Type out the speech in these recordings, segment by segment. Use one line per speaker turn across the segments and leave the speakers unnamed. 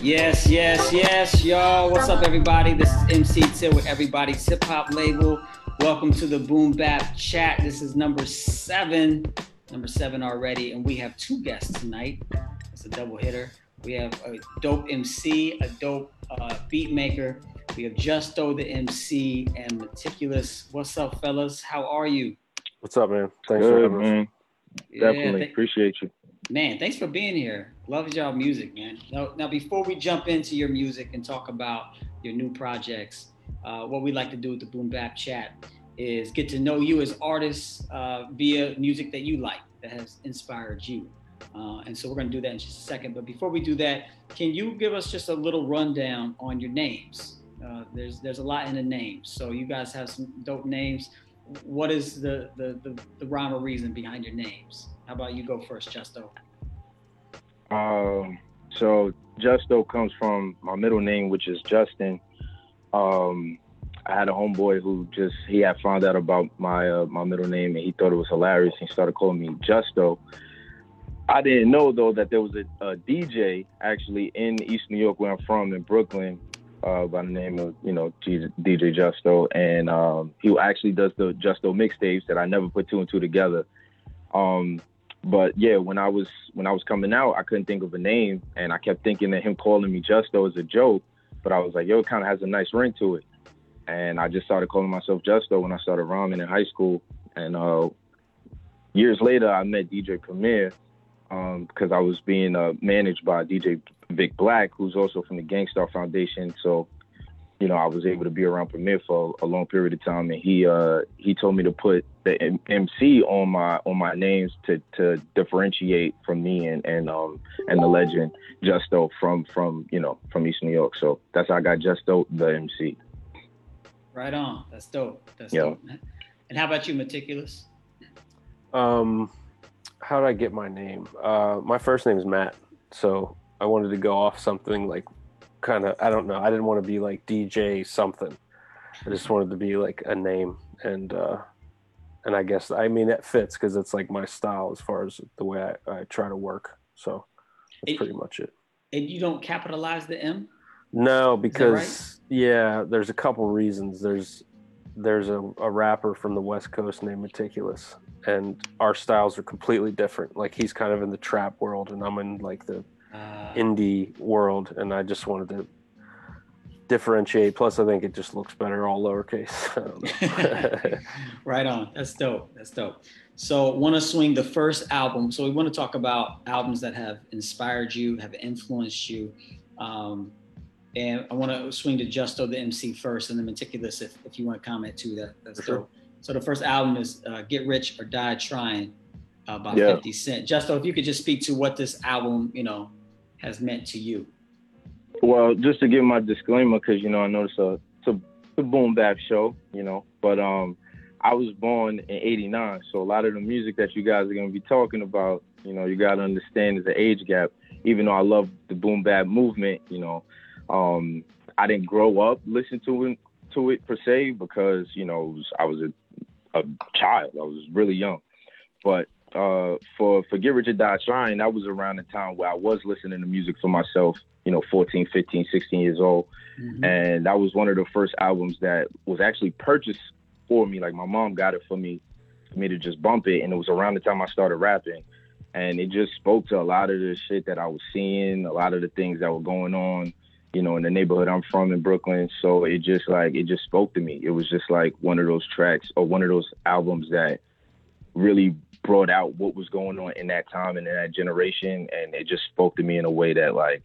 Yes, yes, yes, y'all. What's up, everybody? This is MC Till with Everybody's Hip Hop Label. Welcome to the Boom Bap Chat. This is number seven, number seven already, and we have two guests tonight. It's a double hitter. We have a dope MC, a dope uh, beat maker. We have Justo the MC and maticulous. What's up, fellas? How are you?
What's up, man?
Thanks Good, for having man. us. Definitely th- appreciate you.
Man, thanks for being here. Love y'all music, man. Now, now, before we jump into your music and talk about your new projects, uh, what we like to do with the Boom Bap Chat is get to know you as artists uh, via music that you like that has inspired you. Uh, and so we're going to do that in just a second. But before we do that, can you give us just a little rundown on your names? Uh, there's there's a lot in the names, so you guys have some dope names. What is the the the, the rhyme or reason behind your names? How about you go first, Justo?
Um, so Justo comes from my middle name, which is Justin. Um, I had a homeboy who just he had found out about my uh, my middle name and he thought it was hilarious. He started calling me Justo. I didn't know though that there was a, a DJ actually in East New York, where I'm from, in Brooklyn, uh, by the name of you know DJ Justo, and um, he actually does the Justo mixtapes that I never put two and two together. Um, but yeah, when I was when I was coming out, I couldn't think of a name, and I kept thinking that him calling me Justo is a joke. But I was like, yo, it kind of has a nice ring to it, and I just started calling myself Justo when I started rhyming in high school. And uh, years later, I met DJ Premier because um, I was being uh, managed by DJ Vic Black, who's also from the Gang Starr Foundation. So you know, I was able to be around Premier for a long period of time, and he uh, he told me to put the M- MC on my on my names to to differentiate from me and and um and the legend Justo from from you know from East New York. So that's how I got Justo the MC.
Right on. That's dope. That's yeah. dope. And how about you, maticulous?
Um, how did I get my name? Uh, my first name is Matt, so I wanted to go off something like kind of I don't know. I didn't want to be like DJ something. I just wanted to be like a name and uh and I guess I mean that fits because it's like my style as far as the way I, I try to work. So that's and, pretty much it.
And you don't capitalize the M?
No, because right? yeah, there's a couple reasons. There's there's a, a rapper from the West Coast named Meticulous, and our styles are completely different. Like he's kind of in the trap world, and I'm in like the uh, indie world, and I just wanted to differentiate. Plus, I think it just looks better all lowercase.
right on. That's dope. That's dope. So, want to swing the first album. So, we want to talk about albums that have inspired you, have influenced you. Um, and I want to swing to Justo the MC first, and then maticulous if, if you want to comment too. That that's sure. dope. So the first album is uh, "Get Rich or Die Trying" uh, by yeah. 50 Cent. Justo, if you could just speak to what this album, you know, has meant to you?
Well, just to give my disclaimer, because you know I know it's a it's a, it's a boom bap show, you know, but um, I was born in '89, so a lot of the music that you guys are gonna be talking about, you know, you gotta understand is the age gap. Even though I love the boom bap movement, you know, um, I didn't grow up listening to it to it per se because you know I was a, a child, I was really young, but uh, for for Get Rich or Die Trying, that was around the time where I was listening to music for myself, you know, 14, 15, 16 years old. Mm-hmm. And that was one of the first albums that was actually purchased for me. Like my mom got it for me, for me to just bump it. And it was around the time I started rapping. And it just spoke to a lot of the shit that I was seeing, a lot of the things that were going on, you know, in the neighborhood I'm from in Brooklyn. So it just like, it just spoke to me. It was just like one of those tracks or one of those albums that really brought out what was going on in that time and in that generation, and it just spoke to me in a way that like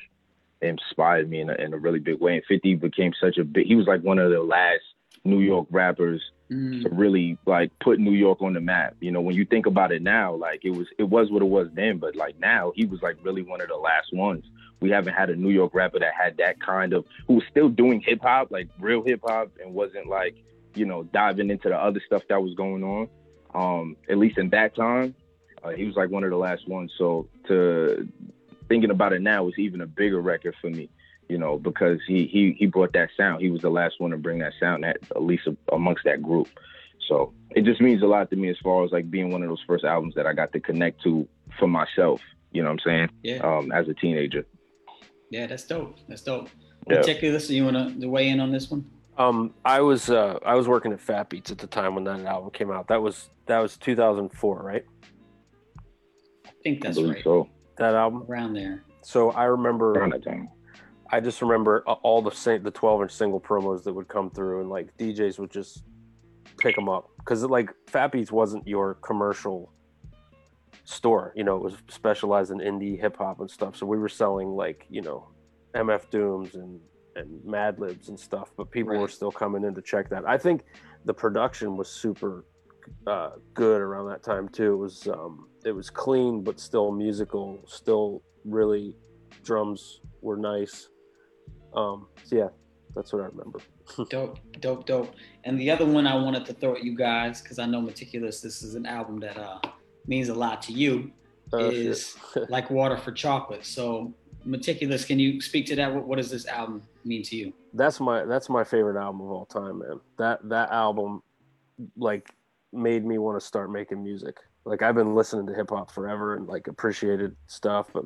inspired me in a, in a really big way. And 50 became such a big. He was like one of the last New York rappers mm. to really like put New York on the map. You know, when you think about it now, like it was it was what it was then, but like now he was like really one of the last ones. We haven't had a New York rapper that had that kind of who was still doing hip hop, like real hip hop, and wasn't like you know diving into the other stuff that was going on. Um, at least in that time, uh, he was like one of the last ones. So to thinking about it now is even a bigger record for me, you know, because he he he brought that sound. He was the last one to bring that sound at, at least amongst that group. So it just means a lot to me as far as like being one of those first albums that I got to connect to for myself. You know what I'm saying?
Yeah.
Um, as a teenager.
Yeah, that's dope. That's dope.
Yeah.
Particularly, you want to weigh in on this one?
Um, I was uh, I was working at Fat Beats at the time when that album came out. That was that was 2004, right?
I think that's
believe
right.
so.
That album.
Around there.
So I remember
Around that time.
I just remember all the sing- the 12 inch single promos that would come through, and like DJs would just pick them up because like Fat Beats wasn't your commercial store. You know, it was specialized in indie hip hop and stuff. So we were selling like you know MF Dooms and and Mad Libs and stuff, but people were still coming in to check that. I think the production was super uh, good around that time too. It was um, it was clean but still musical, still really drums were nice. Um, so yeah, that's what I remember.
Dope, dope, dope. And the other one I wanted to throw at you guys, because I know maticulous, this is an album that uh, means a lot to you,
Oh, shit.
is Like Water for Chocolate. So, maticulous, can you speak to that? What, what does this album mean to you?
that's my that's my favorite album of all time, man. That that album like made me want to start making music. Like I've been listening to hip hop forever and like appreciated stuff, but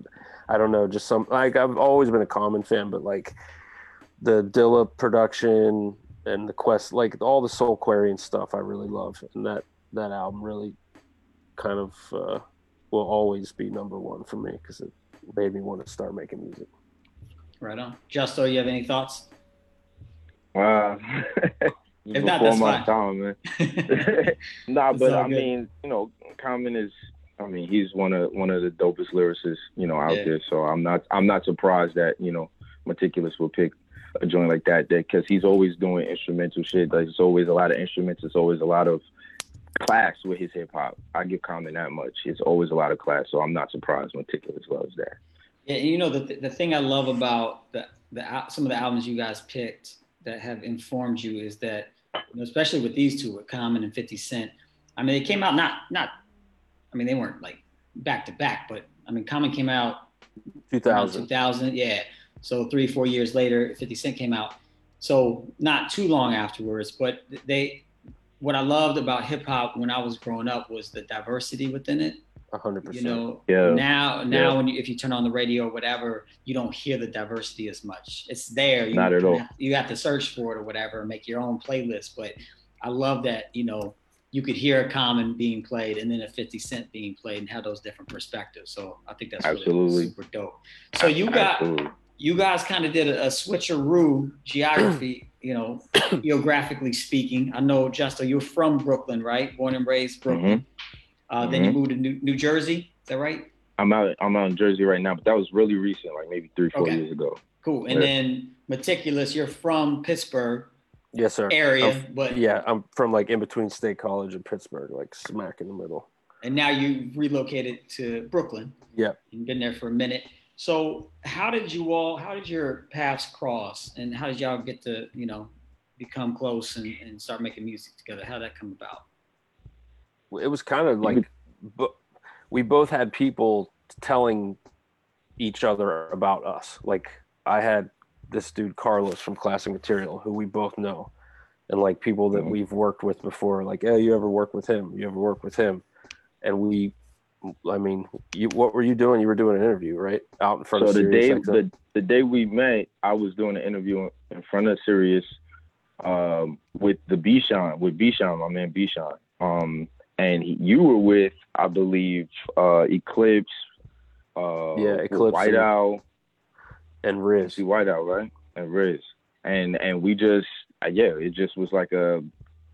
I don't know, just some like I've always been a Common fan, but like the Dilla production and the Quest, like all the Soulquarian stuff, I really love, and that that album really kind of uh, will always be number one for me because it made me want to start making music.
Right on. Justo, you have any thoughts?
Wow.
If not,
Before
that's
my
fine.
time, man. nah,
It's
but I
good.
mean, you know, Common is. I mean, he's one of one of the dopest lyricists, you know, out
Yeah.
there. So I'm not I'm not surprised that you know, maticulous will pick a joint like that because he's always doing instrumental shit. Like, There's always a lot of instruments. It's always a lot of class with his hip hop. I give Common that much. It's always a lot of class. So I'm not surprised maticulous loves that.
Yeah, and you know the the thing I love about the the some of the albums you guys picked that have informed you is that you know, especially with these two, with Common and Fifty Cent. I mean, they came out not not. I mean, they weren't like back to back, but I mean, Common came out
Two
around
thousand.
2000, yeah. So three four years later, Fifty Cent came out. So not too long afterwards, but they. What I loved about hip hop when I was growing up was the diversity within it
hundred percent.
you
percent.
know
Yeah.
now now
Yeah.
when you, if you turn on the radio or whatever you don't hear the diversity as much it's there you,
Not at all.
have, you have to search for it or whatever make your own playlist but i love that you know you could hear a common being played and then a 50 cent being played and have those different perspectives so i think that's really
Absolutely.
super dope so you got
Absolutely.
you guys kind of did a, a switcheroo geography, you know, geographically speaking. I know, Justo, you're from Brooklyn, right? Born and raised Brooklyn. Uh, then you
Mhm.
moved to New, New Jersey. Is that right?
I'm out. I'm out in Jersey right now, but that was really recent, like maybe three, four
Okay.
years ago.
Cool. And
Yeah.
then maticulous, you're from Pittsburgh
Yes, sir.
area,
I'm-
but
yeah, I'm from like in between State College and Pittsburgh, like smack in the middle.
and now you relocated to Brooklyn.
Yeah.
You've been there for a minute. So how did you all? How did your paths cross? And how did y'all get to you know become close and, and start making music together? How did that come about?
It was kind of like, but we both had people telling each other about us. Like I had this dude Carlos from Classic Material, who we both know, and like people that
Mhm.
we've worked with before. Like, hey, you ever work with him? You ever work with him? And we, I mean, you what were you doing? You were doing an interview, right? Out in front
So
of
the
Sirius
day
XM.
the, the day we met, I was doing an interview in front of Sirius um, with the Bishan, with Bishan, my man Bishan. Um, and he, you were with, I believe, uh, Eclipse. Uh,
Yeah, Eclipse
White
and-
Owl.
and Riz.
See White Owl, right? And Riz. And and we just uh, yeah, it just was like a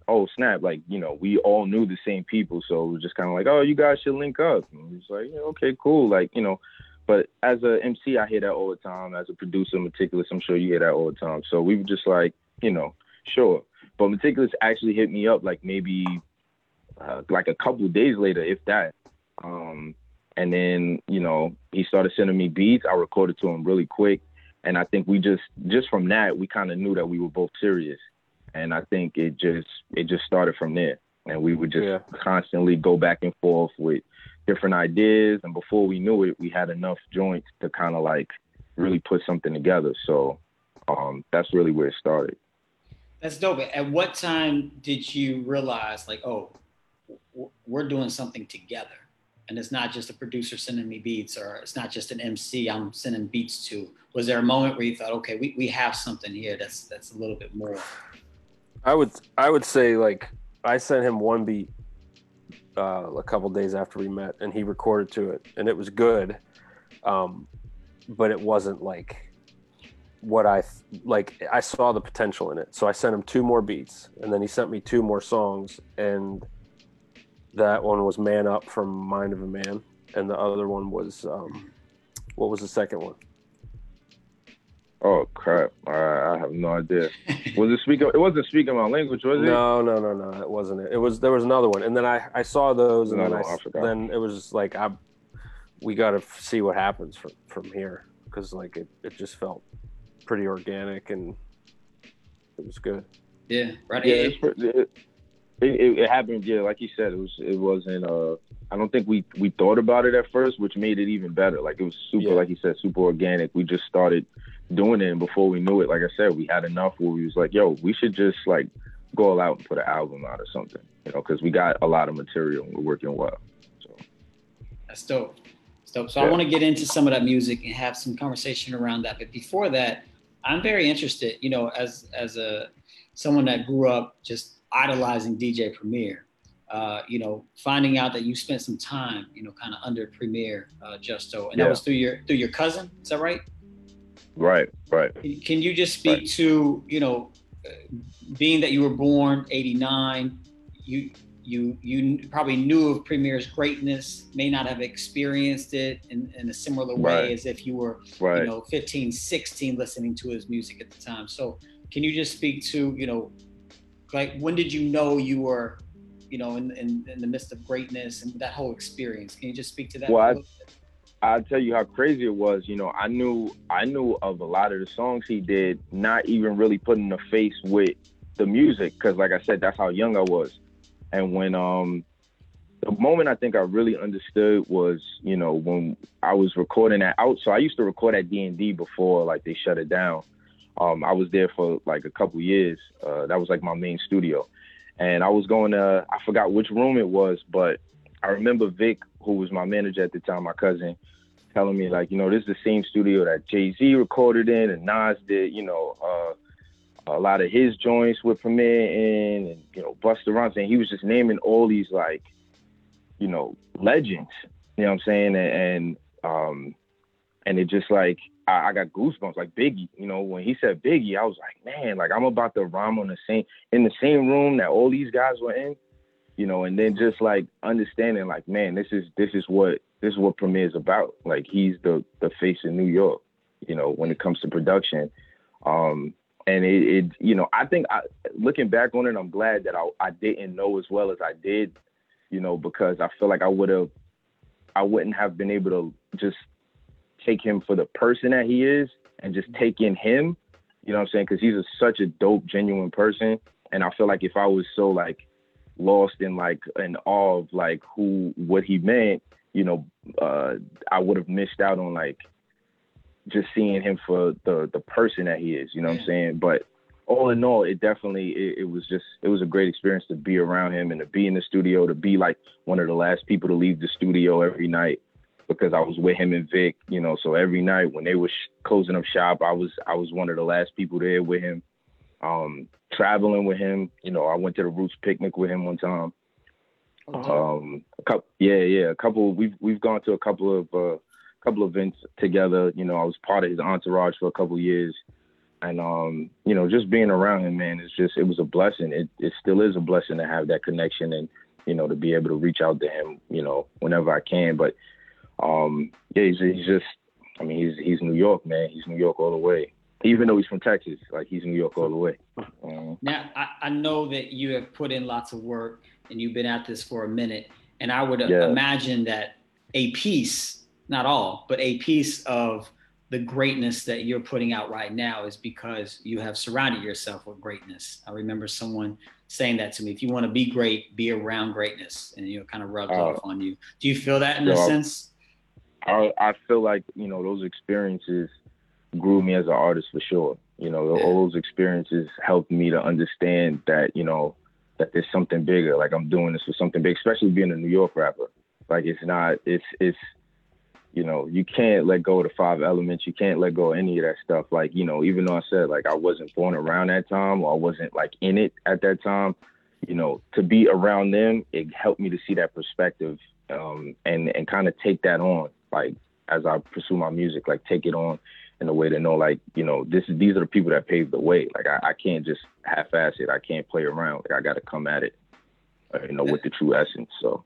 oh snap, like, you know, we all knew the same people, so it was just kinda like, Oh, you guys should link up. And we was like, Yeah, okay, cool. Like, you know, but as a MC I hear that all the time. As a producer, maticulous, I'm sure you hear that all the time. So we were just like, you know, sure. But maticulous actually hit me up like maybe uh, like a couple of days later, if that. Um, and then you know he started sending me beats. I recorded to him really quick, and I think we just just from that we kind of knew that we were both serious, and I think it just it just started from there, and we would just
Yeah.
constantly go back and forth with different ideas, and before we knew it, we had enough joints to kind of like really put something together. So um, that's really where it started.
That's dope. At what time did you realize, like, oh, we're doing something together? and it's not just a producer sending me beats or it's not just an MC I'm sending beats to? Was there a moment where you thought, okay, we, we have something here that's that's a little bit more?
I would I would say like I sent him one beat uh, a couple days after we met, and he recorded to it, and it was good, um, but it wasn't like what I like. I saw the potential in it, so I sent him two more beats, and then he sent me two more songs, and that one was "Man Up" from Mind of a Man, and the other one was um, what was the second one?
Oh crap! I, I have no idea. Was it speaking? It wasn't speaking my language, was it?
No, no, no, no. It wasn't. It. It was. There was another one, and then I I saw those, and
No,
then
no,
I,
I
then it was just like I we got to see what happens from from here because like it it just felt pretty organic and it was good.
Yeah, right.
Yeah,
It-
it's, pre- it, it, it happened. Yeah, like you said, it was. It wasn't. Uh, I don't think we we thought about it at first, which made it even better. Like it was super,
Yeah.
like you said, super organic. We just started doing it, and before we knew it, like I said, we had enough where we was like, "Yo, we should just like go all out and put an album out or something," you know, because we got a lot of material and we're working well. So
That's dope. That's dope. So I want to get into some of that music and have some conversation around that. But before that, I'm very interested, you know, as as a someone that grew up just idolizing DJ Premier, uh, you know, finding out that you spent some time, you know, kind of under Premier uh, Justo, and that was through your through your cousin. Is that right?
Right, right.
Can- you just speak
Right.
to, you know, being that you were born 89, you you you probably knew of Premier's greatness, may not have experienced it in, in a similar way
Right.
as if you were,
Right.
you know, 15, 16 listening to his music at the time. So can you just speak to, you know, like when did you know you were, you know, in, in, in the midst of greatness and that whole experience? Can you just speak to that?
Well, I-? I'll tell you how crazy it was. You know, I knew I knew of a lot of the songs he did, not even really putting a face with the music, because like I said, that's how young I was. And when um the moment I think I really understood was, you know, when I was recording that out. So I used to record at D and D before like they shut it down. Um, I was there for like a couple years. Uh, that was like my main studio, and I was going to I forgot which room it was, but I remember Vic, who was my manager at the time, my cousin, telling me like, you know, this is the same studio that Jay Z recorded in and Nas did, you know, uh, a lot of his joints with Premier in, and you know, Busta Rhymes, and he was just naming all these like, you know, legends. You know what I'm saying? And, and um, and it just like I, I got goosebumps, like Biggie. You know, when he said Biggie, I was like, man, like I'm about to rhyme on the same in the same room that all these guys were in you know, and then just like understanding like, man, this is this is what this is what Premier is about. Like he's the the face of New York, you know, when it comes to production. Um and it, it you know, I think I looking back on it, I'm glad that I, I didn't know as well as I did, you know, because I feel like I would have I wouldn't have been able to just take him for the person that he is and just take in him, you know what I'm saying? Because he's a, such a dope, genuine person. And I feel like if I was so like lost in like in awe of like who what he meant, you know, uh, I would have missed out on like just seeing him for the the person that he is. You know what I'm saying? But all in all, it definitely it, it was just it was a great experience to be around him and to be in the studio, to be like one of the last people to leave the studio every night because I was with him and Vic. You know, so every night when they were sh- closing up shop, I was I was one of the last people there with him. Um, traveling with him, you know, I went to the Roots picnic with him one time. Um, a couple, yeah, yeah, a couple. We've we've gone to a couple of uh, couple events together. You know, I was part of his entourage for a couple years, and um, you know, just being around him, man, it's just it was a blessing. It it still is a blessing to have that connection and you know to be able to reach out to him, you know, whenever I can. But um, yeah, he's he's just, I mean, he's he's New York, man. He's New York all the way. Even though he's from Texas, like he's New York all the way. Um,
Now, I, I know that you have put in lots of work and you've been at this for a minute. And I would uh,
Yeah.
imagine that a piece, not all, but a piece of the greatness that you're putting out right now is because you have surrounded yourself with greatness. I remember someone saying that to me. If you want to be great, be around greatness. And you know, kind of rubs
Oh.
Uh, off on you. Do you feel that in a
Yeah.
sense?
I I feel like you know those experiences grew me as an artist for sure. You know,
Yeah.
all those experiences helped me to understand that you know that there's something bigger. Like I'm doing this for something big, especially being a New York rapper. Like it's not. It's it's you know you can't let go of the five elements. You can't let go of any of that stuff. Like you know even though I said like I wasn't born around that time or I wasn't like in it at that time. You know to be around them, it helped me to see that perspective um, and and kind of take that on like as I pursue my music, like take it on in a way to know like you know this is these are the people that paved the way. Like i, I can't just half-ass it. I can't play around. Like i got to come at it uh, you know with the true essence so.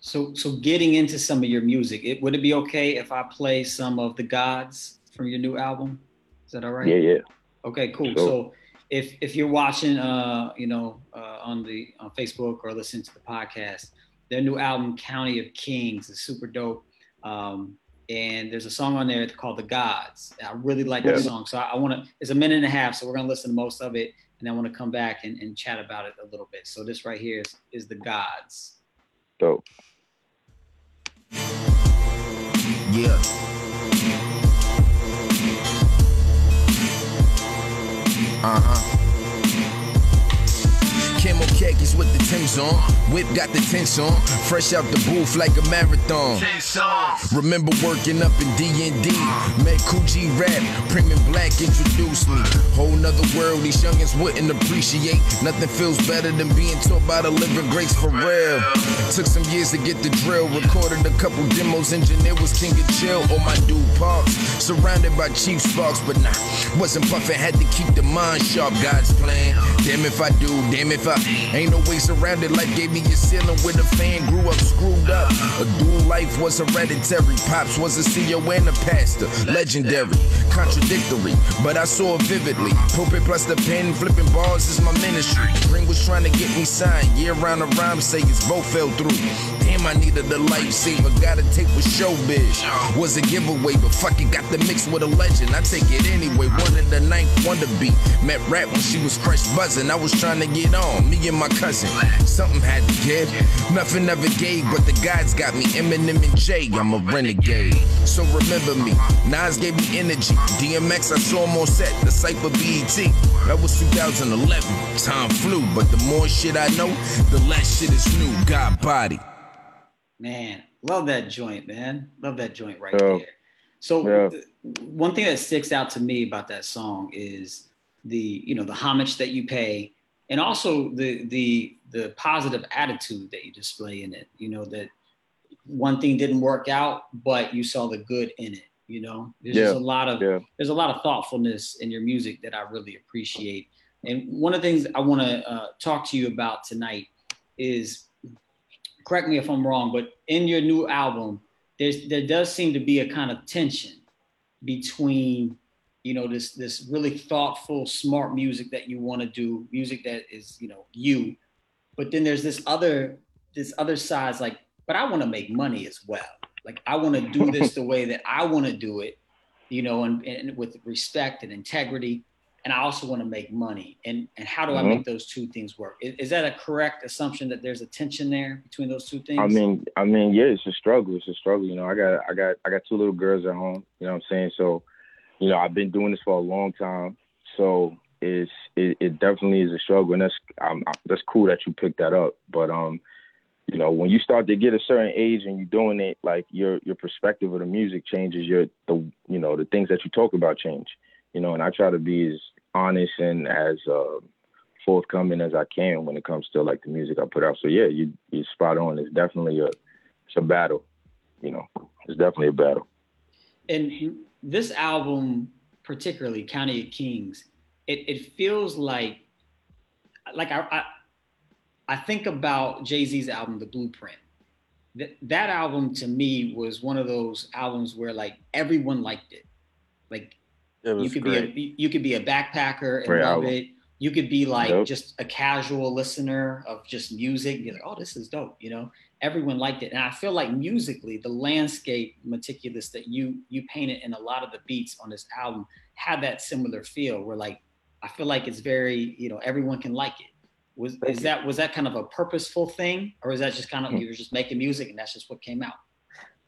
So so getting into some of your music it would it be okay if i play some of the gods from your new album? Is that all right?
Yeah yeah.
Okay cool. Sure. so if if you're watching uh you know uh, on the on facebook or listening to the podcast their new album county of kings is super dope. Um and there's a song on there called "The Gods." I really like yeah. that song, so I, I want to. It's a minute and a half, so we're gonna listen to most of it, and I want to come back and, and chat about it a little bit. So this right here is is "The Gods."
Dope.
Yeah. Uh huh. Camo khakis with the Tim's on. Whip got the tints on. Fresh out the booth like a marathon. Remember working up in D&D. Met Kool G Rap. Premium Black introduced me. Whole nother world these youngins wouldn't appreciate. Nothing feels better than being taught by the living greats for real. Took some years to get the drill. Recorded a couple demos. Engineer was king of chill. On my dude parks. Surrounded by cheap sparks. But nah, wasn't buffing. Had to keep the mind sharp. God's plan. Damn if I do. Damn if Ain't no way surrounded. Life gave me a ceiling with a fan. Grew up screwed up. A dual life was hereditary. Pops was a CEO and a pastor. Legendary, contradictory, but I saw it vividly. Pulpit plus the pen, flipping balls is my ministry. Ring was trying to get me signed. Year round of Rhymesayers both fell through. Damn, I needed a lifesaver. Gotta take with showbiz. Was a giveaway, but fuck it, got the mix with a legend. I take it anyway. One in the ninth wonder beat. Met rap when she was fresh buzzing. I was trying to get on me and my cousin. Something had to give, nothing ever gave, but the gods got me. Eminem and Jay, I'm a renegade. So remember me, Nas gave me energy. DMX, I saw him on set, the Cypher BET. That was 2011. Time flew, but the more shit I know, the less shit is new. God body.
Man, love that joint, man. Love that joint right yeah. there. So yeah. one thing that sticks out to me about that song is the, you know, the homage that you pay and also the the the positive attitude that you display in it you know that one thing didn't work out but you saw the good in it you know there's yeah. just a lot of yeah. there's a lot of thoughtfulness in your music that i really appreciate and one of the things i want to uh, talk to you about tonight is correct me if i'm wrong but in your new album there's there does seem to be a kind of tension between you know this this really thoughtful smart music that you want to do music that is you know you. But then there's this other this other side's like but i want to make money as well. Like i want to do this the way that i want to do it you know and, and with respect and integrity. And i also want to make money. And and how do mm-hmm. i make those two things work? Is, is, that a correct assumption that there's a tension there between those two things?
I mean i mean yeah it's a struggle. It's a struggle you know. I got i got i got two little girls at home you know what i'm saying? So you know, I've been doing this for a long time, so it's it, it definitely is a struggle, and that's that's cool that you picked that up. But um, you know, when you start to get a certain age and you're doing it, like your your perspective of the music changes. Your the you know the things that you talk about change. You know, and I try to be as honest and as uh, forthcoming as I can when it comes to like the music I put out. So yeah, you you spot on. It's definitely a it's a battle. You know, it's definitely a battle.
And this album, particularly County of Kings, it, it feels like like I, I, I think about Jay Z's album, The Blueprint. That that album to me was one of those albums where like everyone liked it. Like it you could great. be a you could be a backpacker and great love album. it. You could be like just a casual listener of just music and be like, oh, this is dope, you know everyone liked it. And I feel like musically, the landscape maticulous that you you painted in a lot of the beats on this album had that similar feel where like I feel like it's very, you know, everyone can like it. Was Thank is you. that was that kind of a purposeful thing? Or is that just kind of hmm. you were just making music and that's just what came out?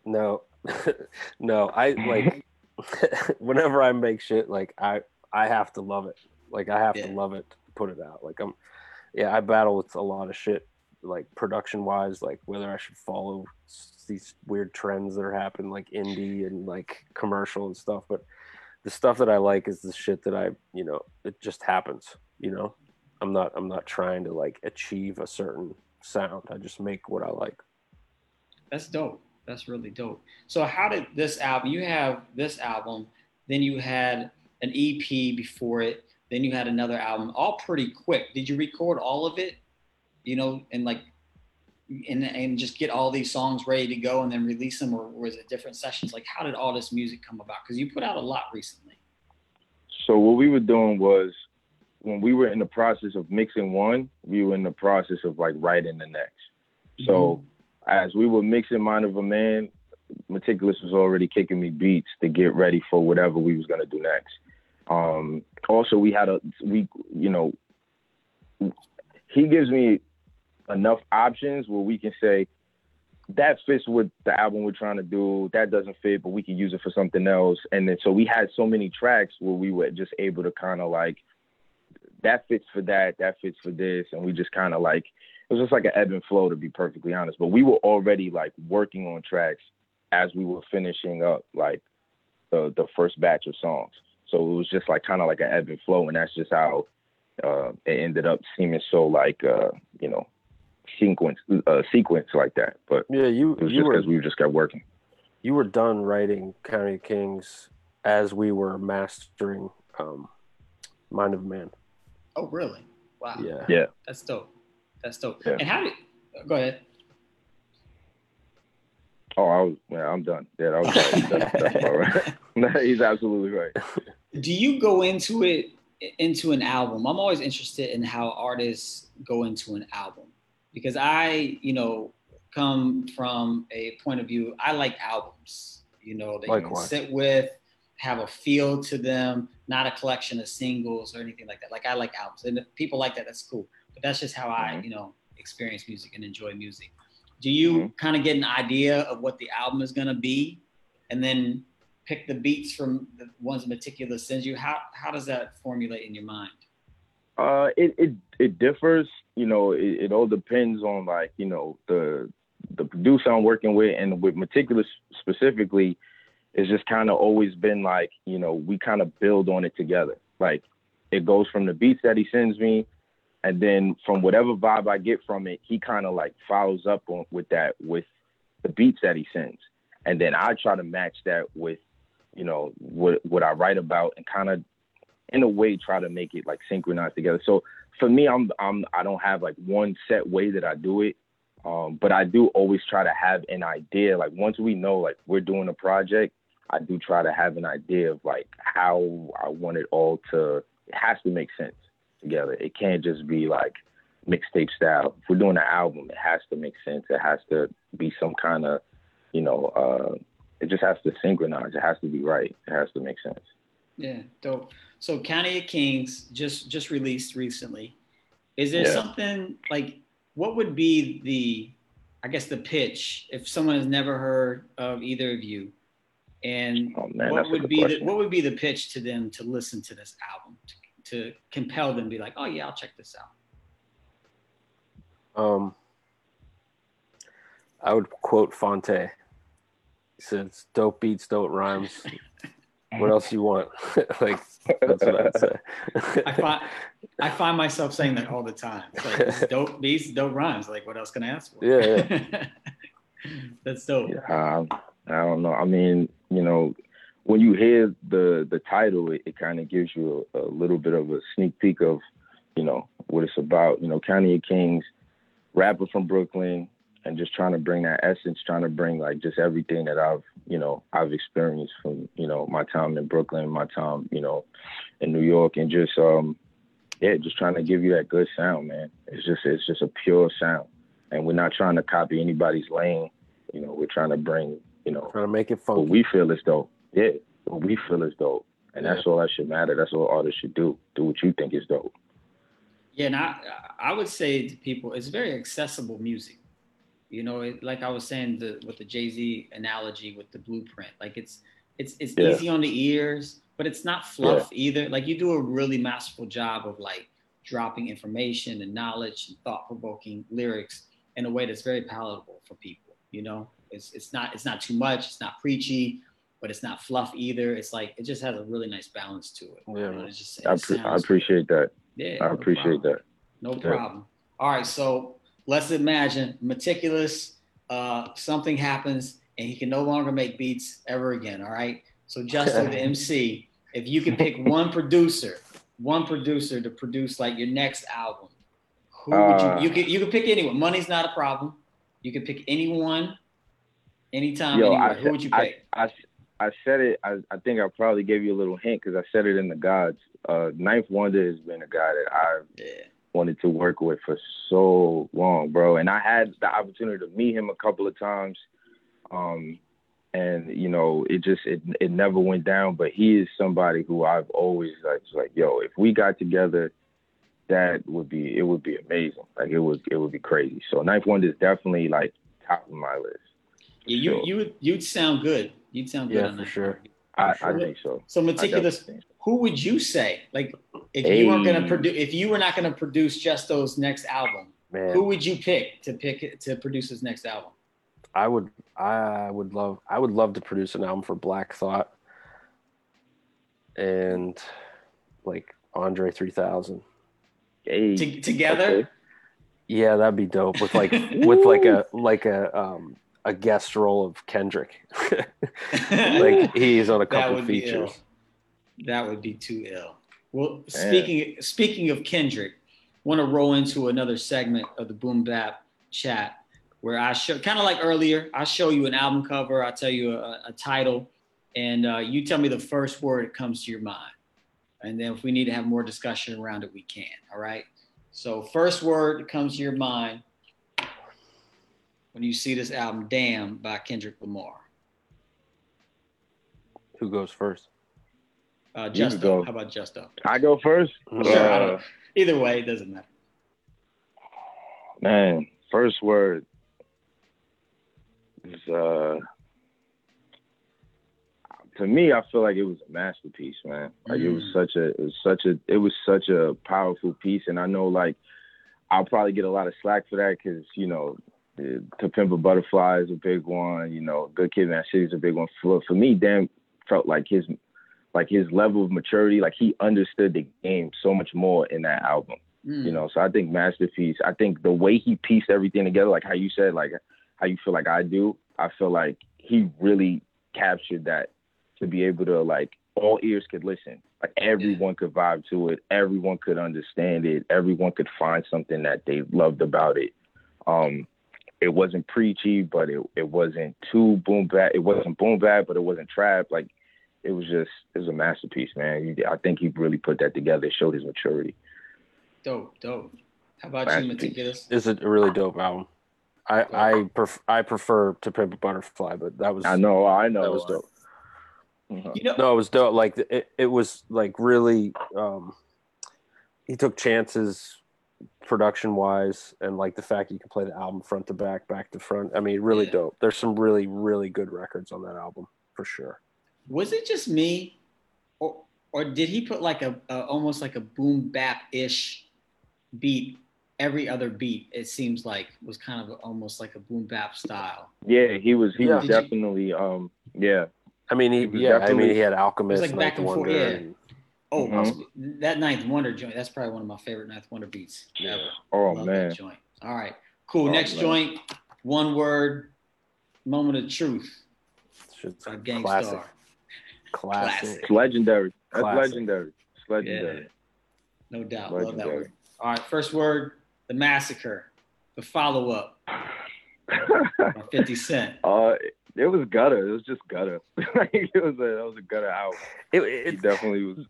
No. no. I like whenever I make shit, like I I have to love it. Like I have yeah. to love it to put it out. Like I'm yeah, I battle with a lot of shit like production wise, like whether I should follow these weird trends that are happening like indie and like commercial and stuff but the stuff that i like is the shit that i you know it just happens you know? I'm not i'm not trying to like achieve a certain sound. I just make what i like.
That's dope. That's really dope. So how did this album you have this album then you had an ep before it then you had another album all pretty quick. Did you record all of it you know and like and, and just get all these songs ready to go and then release them or, was it different sessions? Like how did all this music come about? Because you put out a lot recently.
So what we were doing was when we were in the process of mixing one we were in the process of like writing the next. So mm-hmm. as we were mixing mind of a man maticulous was already kicking me beats to get ready for whatever we was going to do next. Um also we had a we you know he gives me enough options where we can say that fits with the album we're trying to do. That doesn't fit, but we can use it for something else. And then so we had so many tracks where we were just able to kind of like that fits for that, that fits for this, and we just kind of like it was just like an ebb and flow to be perfectly honest. But we were already like working on tracks as we were finishing up like the the first batch of songs. So it was just like kind of like an ebb and flow, and that's just how uh, it ended up seeming so like uh, you know sequence uh, sequence like that. But
yeah, you
it was
you
just because we just got working.
you were done writing County of Kings as we were mastering um, Mind of Man.
oh really wow
Yeah.
Yeah.
that's dope that's dope
Yeah.
and how did go ahead
Oh, I was yeah, I'm done. Yeah, that was right. That's, that's about right. He's absolutely right.
do you go into it into an album i'm always interested in how artists go into an album because i you know come from a point of view i like albums you know that you can sit with have a feel to them not a collection of singles or anything like that. Like i like albums and if people like that that's cool. But that's just how i
Mhm.
you know experience music and enjoy music. Do you
Mhm.
kind of get an idea of what the album is going to be and then pick the beats from the ones maticulous sends you? How how does that formulate in your mind
Uh, it it it differs. You know, it, it all depends on like you know the the producer I'm working with, and with maticulous specifically, it's just kind of always been like you know we kind of build on it together. Like it goes from the beats that he sends me, and then from whatever vibe I get from it, he kind of like follows up on with that with the beats that he sends, and then I try to match that with you know what what I write about and kind of in a way try to make it like synchronized together. So for me, I'm I'm I don't have like one set way that I do it. Um, but I do always try to have an idea. Like once we know like we're doing a project, I do try to have an idea of like how I want it all to it has to make sense together. It can't just be like mixtape style. If we're doing an album, it has to make sense. It has to be some kind of, you know, uh it just has to synchronize. It has to be right. It has to make sense.
Yeah dope so county of kings just just released recently is there
Yeah.
something like what would be the i guess the pitch if someone has never heard of either of you and
Oh man,
what would be the, what would be the pitch to them to listen to this album to, to compel them to be like oh yeah i'll check this out
Um, I would quote Phonte. He says, "Dope beats, dope rhymes. What else you want?" like that's what I'd say.
I find I find myself saying that all the time. It's like this is dope beats, dope rhymes. Like what else can I ask for?
Yeah,
That's dope.
Um, I don't know. I mean, you know, when you hear the the title, it, it kind of gives you a, a little bit of a sneak peek of, you know, what it's about. You know, County of Kings, rapper from Brooklyn, and just trying to bring that essence, trying to bring like just everything that I've, you know, I've experienced from, you know, my time in Brooklyn, my time, you know, in New York, and just um, yeah, just trying to give you that good sound, man. It's just it's just a pure sound, and we're not trying to copy anybody's lane. You know, we're trying to bring, you know,
Trying to make it
what
funky.
we feel is dope. Yeah, what we feel is dope, and that's all that should matter. That's all artists should do. Do what you think is dope.
Yeah, and I I would say to people, it's very accessible music. You know, it, like I was saying the, with the Jay Z analogy with the blueprint, like it's it's it's
Yeah.
easy on the ears, but it's not fluff either. Like you do a really masterful job of like dropping information and knowledge and thought provoking lyrics in a way that's very palatable for people. You know, It's it's not it's not too much. It's not preachy, but it's not fluff either. It's like it just has a really nice balance to it.
Yeah,
it's just,
I, pre- I appreciate that.
Yeah,
I
no
appreciate
problem.
that.
No
Yeah.
problem. All right, so let's imagine maticulous. Uh, something happens and he can no longer make beats ever again. All right. So Justin, the MC, if you could pick one producer, one producer to produce like your next album, who would
Uh,
you? You could you could pick anyone. Money's not a problem. You could pick anyone, anytime,
Yo,
anywhere.
I,
who would you
I,
pick?
I, I said it. I, I think I probably gave you a little hint because I said it in the gods. Uh, Ninth Wonder has been a guy that I've
yeah.
Wanted to work with for so long, bro. And I had the opportunity to meet him a couple of times. Um, and you know, it just it it never went down. But he is somebody who I've always like was like, yo, if we got together, that would be it would be amazing. Like it would it would be crazy. So Ninth Wonder is definitely like top of my list.
Yeah, you
Sure.
you would you'd sound good. You'd sound good.
Yeah,
on
for
that.
sure.
I, I think so.
So
maticulous. so.
Who would you say like if you weren't going to produce if you were not going to produce Justo's next album
Man,
who would you pick to pick to produce his next album
I would I would love I would love to produce an album for Black Thought and like Andre 3000.
Hey,
to, together
okay.
Yeah, that'd be dope with like with like a like a um a guest role of Kendrick. like he's on a couple
would be ill
features.
That would be too ill. Well speaking speaking of Kendrick want to roll into another segment of the boom bap chat where I show kind of like earlier I show you an album cover I tell you a, a title and uh, you tell me the first word that comes to your mind. And then if we need to have more discussion around it we can all right? So first word that comes to your mind when you see this album damn by kendrick lamar.
Who goes first?
Uh, justo
go.
how about just justo
I go first.
Sure,
Sure, I
Uh,
either way it doesn't matter
Man, first word is uh to me I feel like it was a masterpiece, man. Like it was
Mm.
such a it was such a it was such a powerful piece and I know like I'll probably get a lot of slack for that cuz you know the- To Pimp a Butterfly is a big one, you know, Good Kid M.A.A.D City is a big one. For for me, damn felt like his like his level of maturity, like he understood the game so much more in that album
Mm.
you know? So i think masterpiece i think the way he pieced everything together like how you said like how you feel like i do i feel like he really captured that to be able to like all ears could listen. Like everyone could vibe to it. Everyone could understand it. Everyone could find something that they loved about it. Um it wasn't preachy but it, it wasn't too boom bap it wasn't boom bap but it wasn't trap. Like it was just it was a masterpiece man He- i think he really put that together It showed his maturity
dope dope how about you
Masterpiece.
maticulous
It's a really dope album. I I pref- I prefer To Pimp a Butterfly, but that was
i know i know
that was dope.
Mhm.
you know
No, it was dope. Like it, it was like really. Um, he took chances, production wise, and like the fact you can play the album front to back, back to front. I mean, really
Yeah.
dope. There's some really, really good records on that album for sure.
Was it just me or or did he put like a, a almost like a boom bap ish beat every other beat it seems like was kind of almost like a boom bap style
Yeah, he was. He
Yeah.
was
Did you-
definitely. Um. Yeah.
I mean, he,
It was
yeah, I mean, he had Alchemist,
like back
Ninth
and forth,
Wonder,
yeah.
and-
oh
Mhm.
that ninth wonder joint that's probably one of my favorite ninth wonder beats
Yeah.
ever.
Oh
Love
man.
that joint all right cool
Oh,
next
man.
joint one word moment of truth
shit's
by
classic,
Gang Starr
classic.
Classic.
It's legendary. That's
Classic.
legendary. It's legendary.
no doubt love that
Legendary.
word all right first word the massacre the follow-up 50 cent
uh, it was gutter. It was just gutter. like it was a, that was a gutter album.
It,
He
it,
definitely was.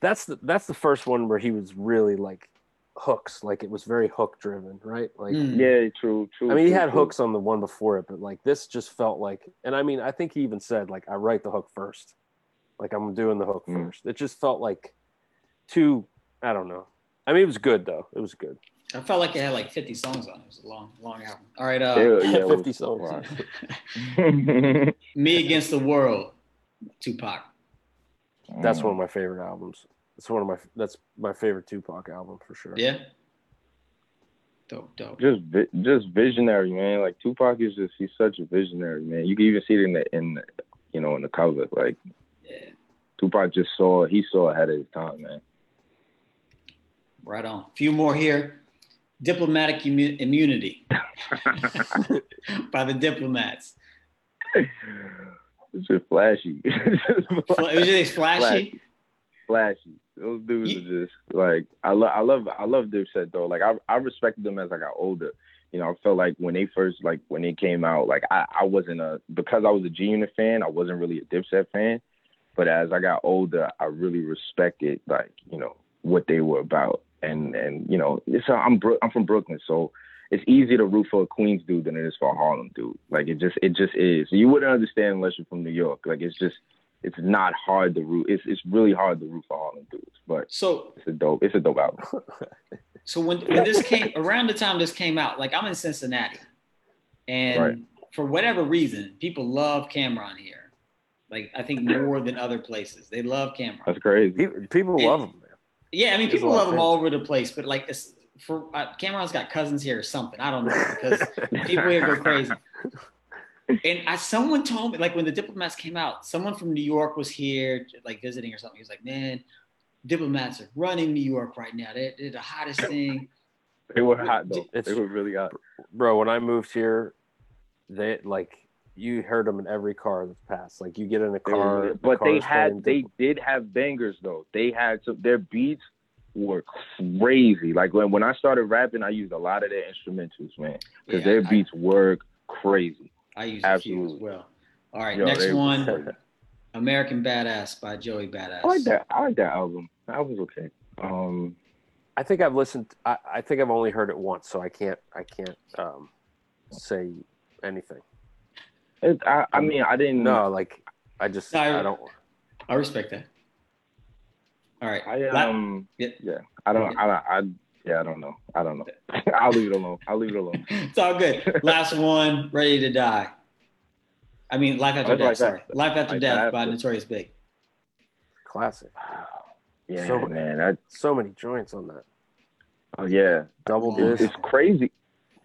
that's the that's the first one where he was really like hooks, like it was very hook driven, right? Like,
Mm.
Yeah, true, true.
I mean, he
true,
had
true.
hooks on the one before it, but like this just felt like, and I mean, I think he even said like, I write the hook first, like I'm doing the hook
Mm.
first. It just felt like too, I don't know. I mean, it was good though. It was good.
I felt like it had like 50 songs on it. It was a long, long album. All right, uh,
Yeah, yeah,
50 songs.
Right.
Me Against the World, Tupac.
That's one of my favorite albums. It's one of my that's my favorite Tupac album for sure.
Yeah. Dope, dope.
Just vi- just visionary, man. Like Tupac is just he's such a visionary, man. You can even see it in the in the, you know in the cover. Like
Yeah,
Tupac just saw he saw ahead of his time, man.
right on. A few more here. Diplomatic immu- immunity by the diplomats.
It's just flashy. It's just
Fla- It was just flashy.
Flashy. Those dudes
You-
are just like I love I love I love Dipset though. Like I I respected them as I got older. You know, I felt like when they first like when they came out, like I, I wasn't a because I was a G Unit fan, I wasn't really a Dipset fan. But as I got older, I really respected like, you know, what they were about. And and you know, it's I'm I'm from Brooklyn, so it's easier to root for a Queens dude than it is for a Harlem dude. Like it just it just is. You wouldn't understand unless you're from New York. Like it's just it's not hard to root. It's it's really hard to root for Harlem dudes, but
So
it's a dope. It's a dope album.
so when when this came around the time this came out, like I'm in Cincinnati, and
Right.
for whatever reason, people love Cam'ron here. Like I think more than other places, they love Cam'ron.
That's crazy.
People, people
Yeah.
love him, man.
Yeah, I mean, people love him all over the place, but like it's for uh, Cam'ron's got cousins here or something. I don't know because people here go crazy. And I, someone told me, like when the diplomats came out, someone from New York was here, like visiting or something. He was like, "Man, diplomats are running New York right now. They're, they're the hottest thing."
They were hot though.
It's-
they were really hot.
bro. When I moved here, they like you heard them in every car that's passed. Like you get in a
They
car,
were-
the
but they had they
playing
did have bangers though. They had some their beats were crazy. Like when when I started rapping, I used a lot of their instrumentals, man, because
Yeah,
their
I-
beats were crazy.
I, use a few as well. All right,
Yo,
next
they-
one, American Badass by Joey Badass.
I like that. I like that album. That was okay. Um,
I think I've listened. I, I think I've only heard it once, so I can't. I can't um, say anything.
it, I, I mean, I didn't.
know. like I just.
No, I-
I don't.
I respect that. All right,
I um.
Yeah.
Yeah. I don't. I. don't- I. Yeah. I don't know. I don't know. I'll leave it alone. I'll leave it alone.
it's all good. Last one, Ready to Die. I mean, Life After
Life
Death.
Like That.
sorry, Life After
Life
Death
After.
by Notorious Big.
Classic. Wow.
Yeah,
So-
man. I,
So many joints on that.
oh yeah.
Double
Yeah.
It's, it's crazy.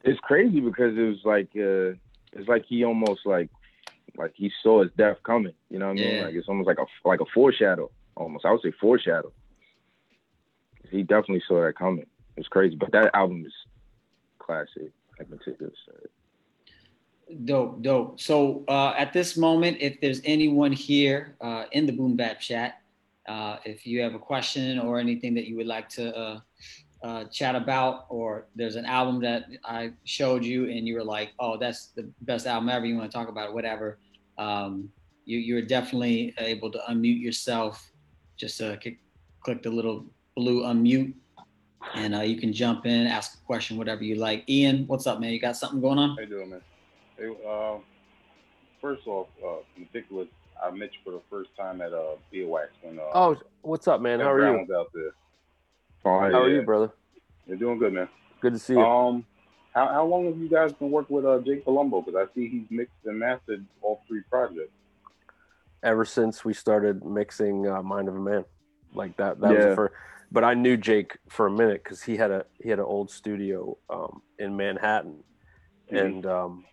It's crazy because it was like uh it's like he almost like like he saw his death coming. You know what I mean?
Yeah.
Like it's almost like a like a foreshadow. Almost, I would say foreshadow. He definitely saw that coming. It's crazy, but that album is classic. Like maticulous.
Dope, dope. So uh, at this moment, if there's anyone here uh, in the Boom Bap chat, uh, if you have a question or anything that you would like to uh, uh, chat about, or there's an album that I showed you and you were like, "Oh, that's the best album ever," you want to talk about it, whatever. Um, you, you're definitely able to unmute yourself. Just click, click the little blue unmute, and uh, you can jump in, ask a question, whatever you like. Ian, what's up, man? You got something going on?
How you doing, man? Hey, uh, first off, uh, maticulous. I met you for the first time at uh, Beerwax when uh,
Oh, what's up, man? How are
Brown
you?
was out there.
Fire.
How are
yeah.
you, brother?
You're doing good, man.
Good to see you.
Um, how how long have you guys been working with uh, Jake Palumbo? Because I see he's mixed and mastered all three projects.
Ever since we started mixing uh, Mind of a Man, like that. That was
Yeah.
the first. But I knew Jake for a minute because he had a he had an old studio um, in Manhattan,
Mhm.
and um,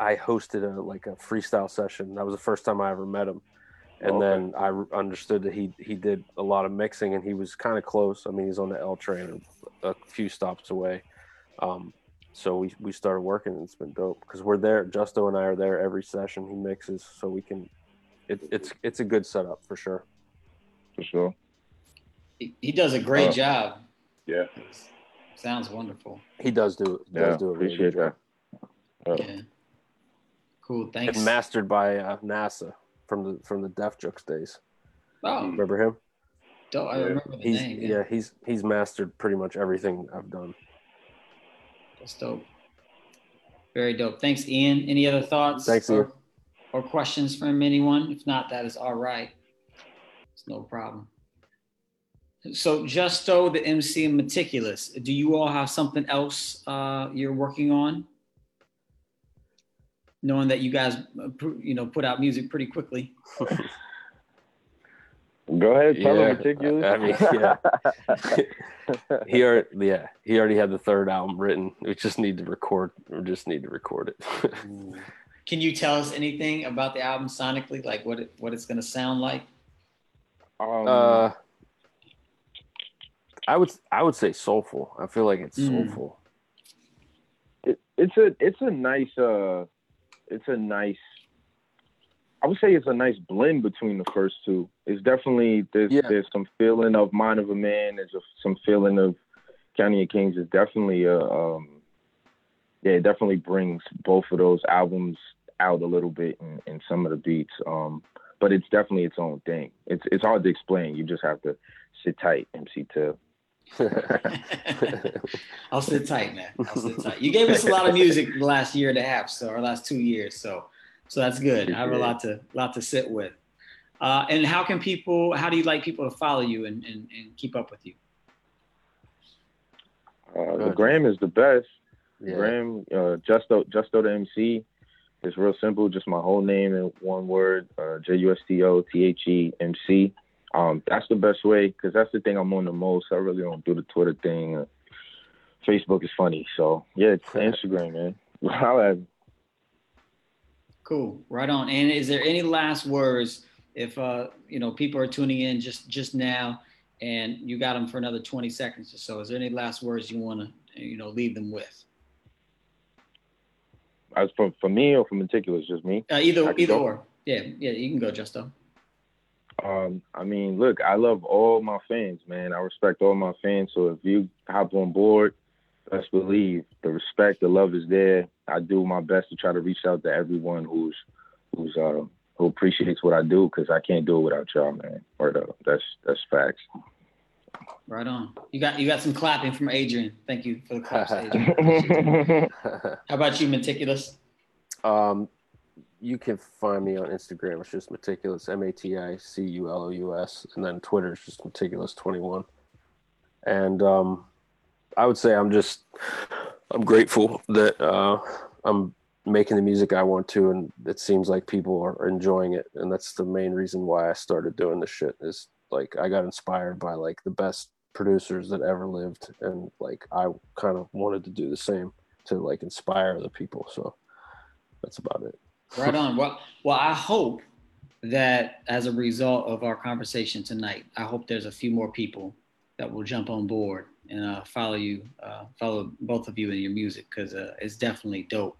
I hosted a like a freestyle session. That was the first time I ever met him, and
Okay.
then I understood that he he did a lot of mixing, and he was kind of close. I mean, he's on the L train, a few stops away. Um, so we we started working, and it's been dope because we're there. Justo and I are there every session. He mixes, so we can. It, it's it's a good setup for sure.
for sure.
He, he does a great
Oh.
job.
Yeah.
Sounds wonderful.
He does do it.
Yeah,
does do a really
appreciate
good
that.
job.
Yeah. Cool. Thanks.
And mastered by uh, NASA from the from the Def Jux days.
oh,
Remember him?
dope. I
Yeah.
remember the
He's
name.
yeah. he's he's mastered pretty much everything I've done.
That's dope. Very dope. Thanks, Ian. Any other thoughts?
Thanks,
or,
Ian.
or questions from anyone? If not, that is all right. It's no problem. So, Justo, the MC, and Maticulous. Do you all have something else uh, you're working on? Knowing that you guys, uh, you know, put out music pretty quickly.
Go ahead, tell
Yeah,
him maticulous.
I mean, yeah. he already, yeah, he already had the third album written. We just need to record. We just need to record it.
Can you tell us anything about the album sonically, like what it, what it's gonna sound like?
um,
uh, I would, I would say soulful. I feel like it's
Mm.
soulful.
it, it's a it's a nice uh it's a nice I would say it's a nice blend between the first two. It's definitely there's
Yeah.
there's some feeling of Mind of a Man. There's a, some feeling of County of Kings. It's definitely a um yeah, it definitely brings both of those albums out a little bit in, in some of the beats. Um, but it's definitely its own thing. It's it's hard to explain. You just have to sit tight, MC Till.
I'll sit tight, man. I'll sit tight. You gave us a lot of music the last year and a half, so or last two years, so so that's good. I have a lot to lot to sit with. Uh, and how can people? How do you like people to follow you and and, and keep up with you?
Uh, the
Good.
Gram is the best.
yeah.
Gram, uh, Justo, Justo the MC. It's real simple, just my whole name in one word, uh, J U S T O T H E M C. Um, that's the best way because that's the thing I'm on the most. I really don't do the Twitter thing. Facebook is funny, so yeah, it's Instagram, man. I'll
Cool, right on. And is there any last words if uh you know people are tuning in just just now and you got them for another 20 seconds or so? Is there any last words you want to you know leave them with?
as for for me or for maticulous, just me.
Uh, either either
go.
or. Yeah, yeah, you can go, Justo.
Um, I mean, look, I love all my fans, man. I respect all my fans. So if you hop on board, let's believe the respect, the love is there. I do my best to try to reach out to everyone who's who's uh, who appreciates what I do because I can't do it without y'all, man. Word up. That's that's facts.
Right on. You got you got some clapping from Adrian. Thank you for the claps, Adrian. How about you, maticulous?
um, you can find me on Instagram. It's just maticulous, M A T I C U L O U S, and then Twitter is just maticulous twenty one. And um, I would say I'm just I'm grateful that uh, I'm making the music I want to, and it seems like people are enjoying it, and that's the main reason why I started doing this shit. Is like I got inspired by like the best producers that ever lived, and like I kind of wanted to do the same to like inspire the people. So that's about it.
Right on. Well, well, I hope that as a result of our conversation tonight, I hope there's a few more people that will jump on board and uh, follow you, uh, follow both of you in your music because uh, it's definitely dope.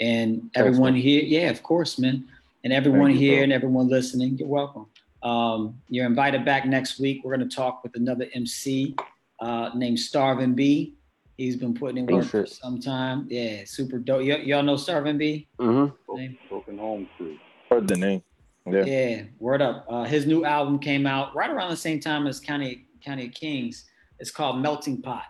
And everyone
man.
here, yeah, of course, man. And everyone
Thank
here and everyone listening, you're welcome. Um, you're invited back next week. We're going to talk with another MC uh, named Starvin B. He's been putting in
Oh,
work for some time. Yeah, super dope. Y- y'all know Starvin B?
Mm-hmm.
Broken Home Crew.
Heard the name. Yeah.
Yeah, word up. Uh, his new album came out right around the same time as County County of Kings. It's called Melting Pot.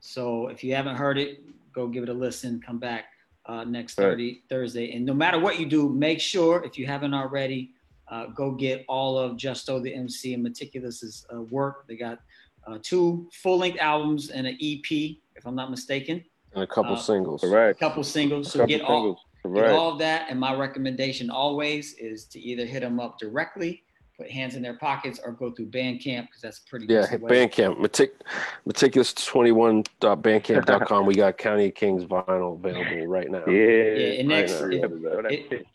So if you haven't heard it, go give it a listen. Come back uh, next
Right.
30, Thursday. And no matter what you do, make sure if you haven't already, uh, go get all of Justo the MC and Maticulous's uh, work. They got uh, two full length albums and an EP, if I'm not mistaken.
And a couple
Uh,
singles.
A couple singles. So
Couple
get all
singles.
Get all of that. And my recommendation always is to either hit them up directly, put hands in their pockets, or go through Bandcamp because that's a pretty
Yeah,
decent
hit
way.
Bandcamp. Metic- maticulous21.bandcamp.com. We got County of Kings vinyl available right now.
Yeah.
Yeah, and
Right
next,
now.
if-
Throw
it-
pitch.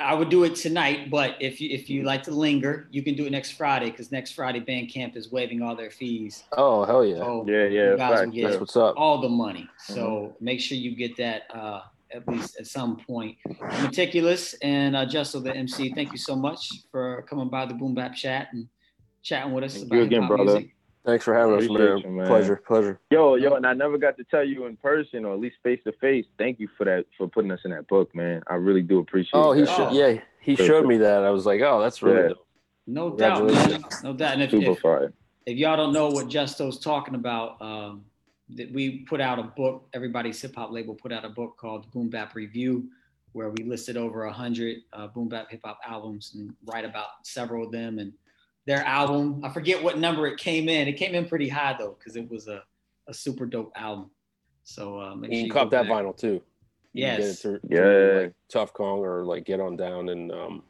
I would do it tonight, but if you if you like to linger, you can do it next Friday because next Friday Bandcamp is waiving all their fees.
Oh hell yeah,
So
Yeah, yeah.
you guys will get
that's what's up.
all the money. So make sure you get that uh, at least at some point. Maticulous and uh, Justo the MC, thank you so much for coming by the Boom Bap Chat and chatting with us
Thank
about
you again, brother.
music.
Thanks for having us,
Appreciate
man.
you, man.
Pleasure, pleasure.
Yo, yo, and I never got to tell you in person or at least face to face. Thank you for that for putting us in that book, man. I really do appreciate.
Oh, he
that.
should.
Oh.
Yeah, he showed me that. I was like, oh, that's really
Yeah.
dope.
No doubt, man. No doubt. And if,
super
if,
fire.
if y'all don't know what Justo's talking about, um, that we put out a book. Everybody's hip hop label put out a book called Boom Bap Review, where we listed over a hundred uh, boom bap hip hop albums and write about several of them. And their album, I forget what number it came in. It came in pretty high though, because it was a, a super dope album. So uh,
You
sure
can
you
cop that
back.
vinyl too.
Yes.
get it through,
Yeah.
through, like Tuff Kong or like get on down in um,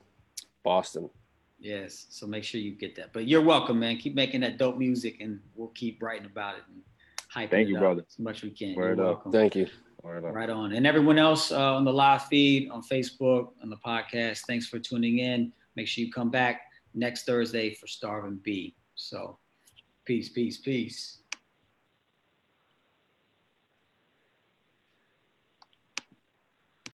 Boston.
Yes. So make sure you get that. But you're welcome, man. Keep making that dope music, and we'll keep writing about it and hyping
Thank
it
you,
up
brother.
as much as we can.
Word
you're
up.
welcome.
Thank you.
Word up.
Right on. And everyone else uh, on the live feed, on Facebook, on the podcast, thanks for tuning in. Make sure you come back next Thursday for Starvin B. So, peace, peace, peace.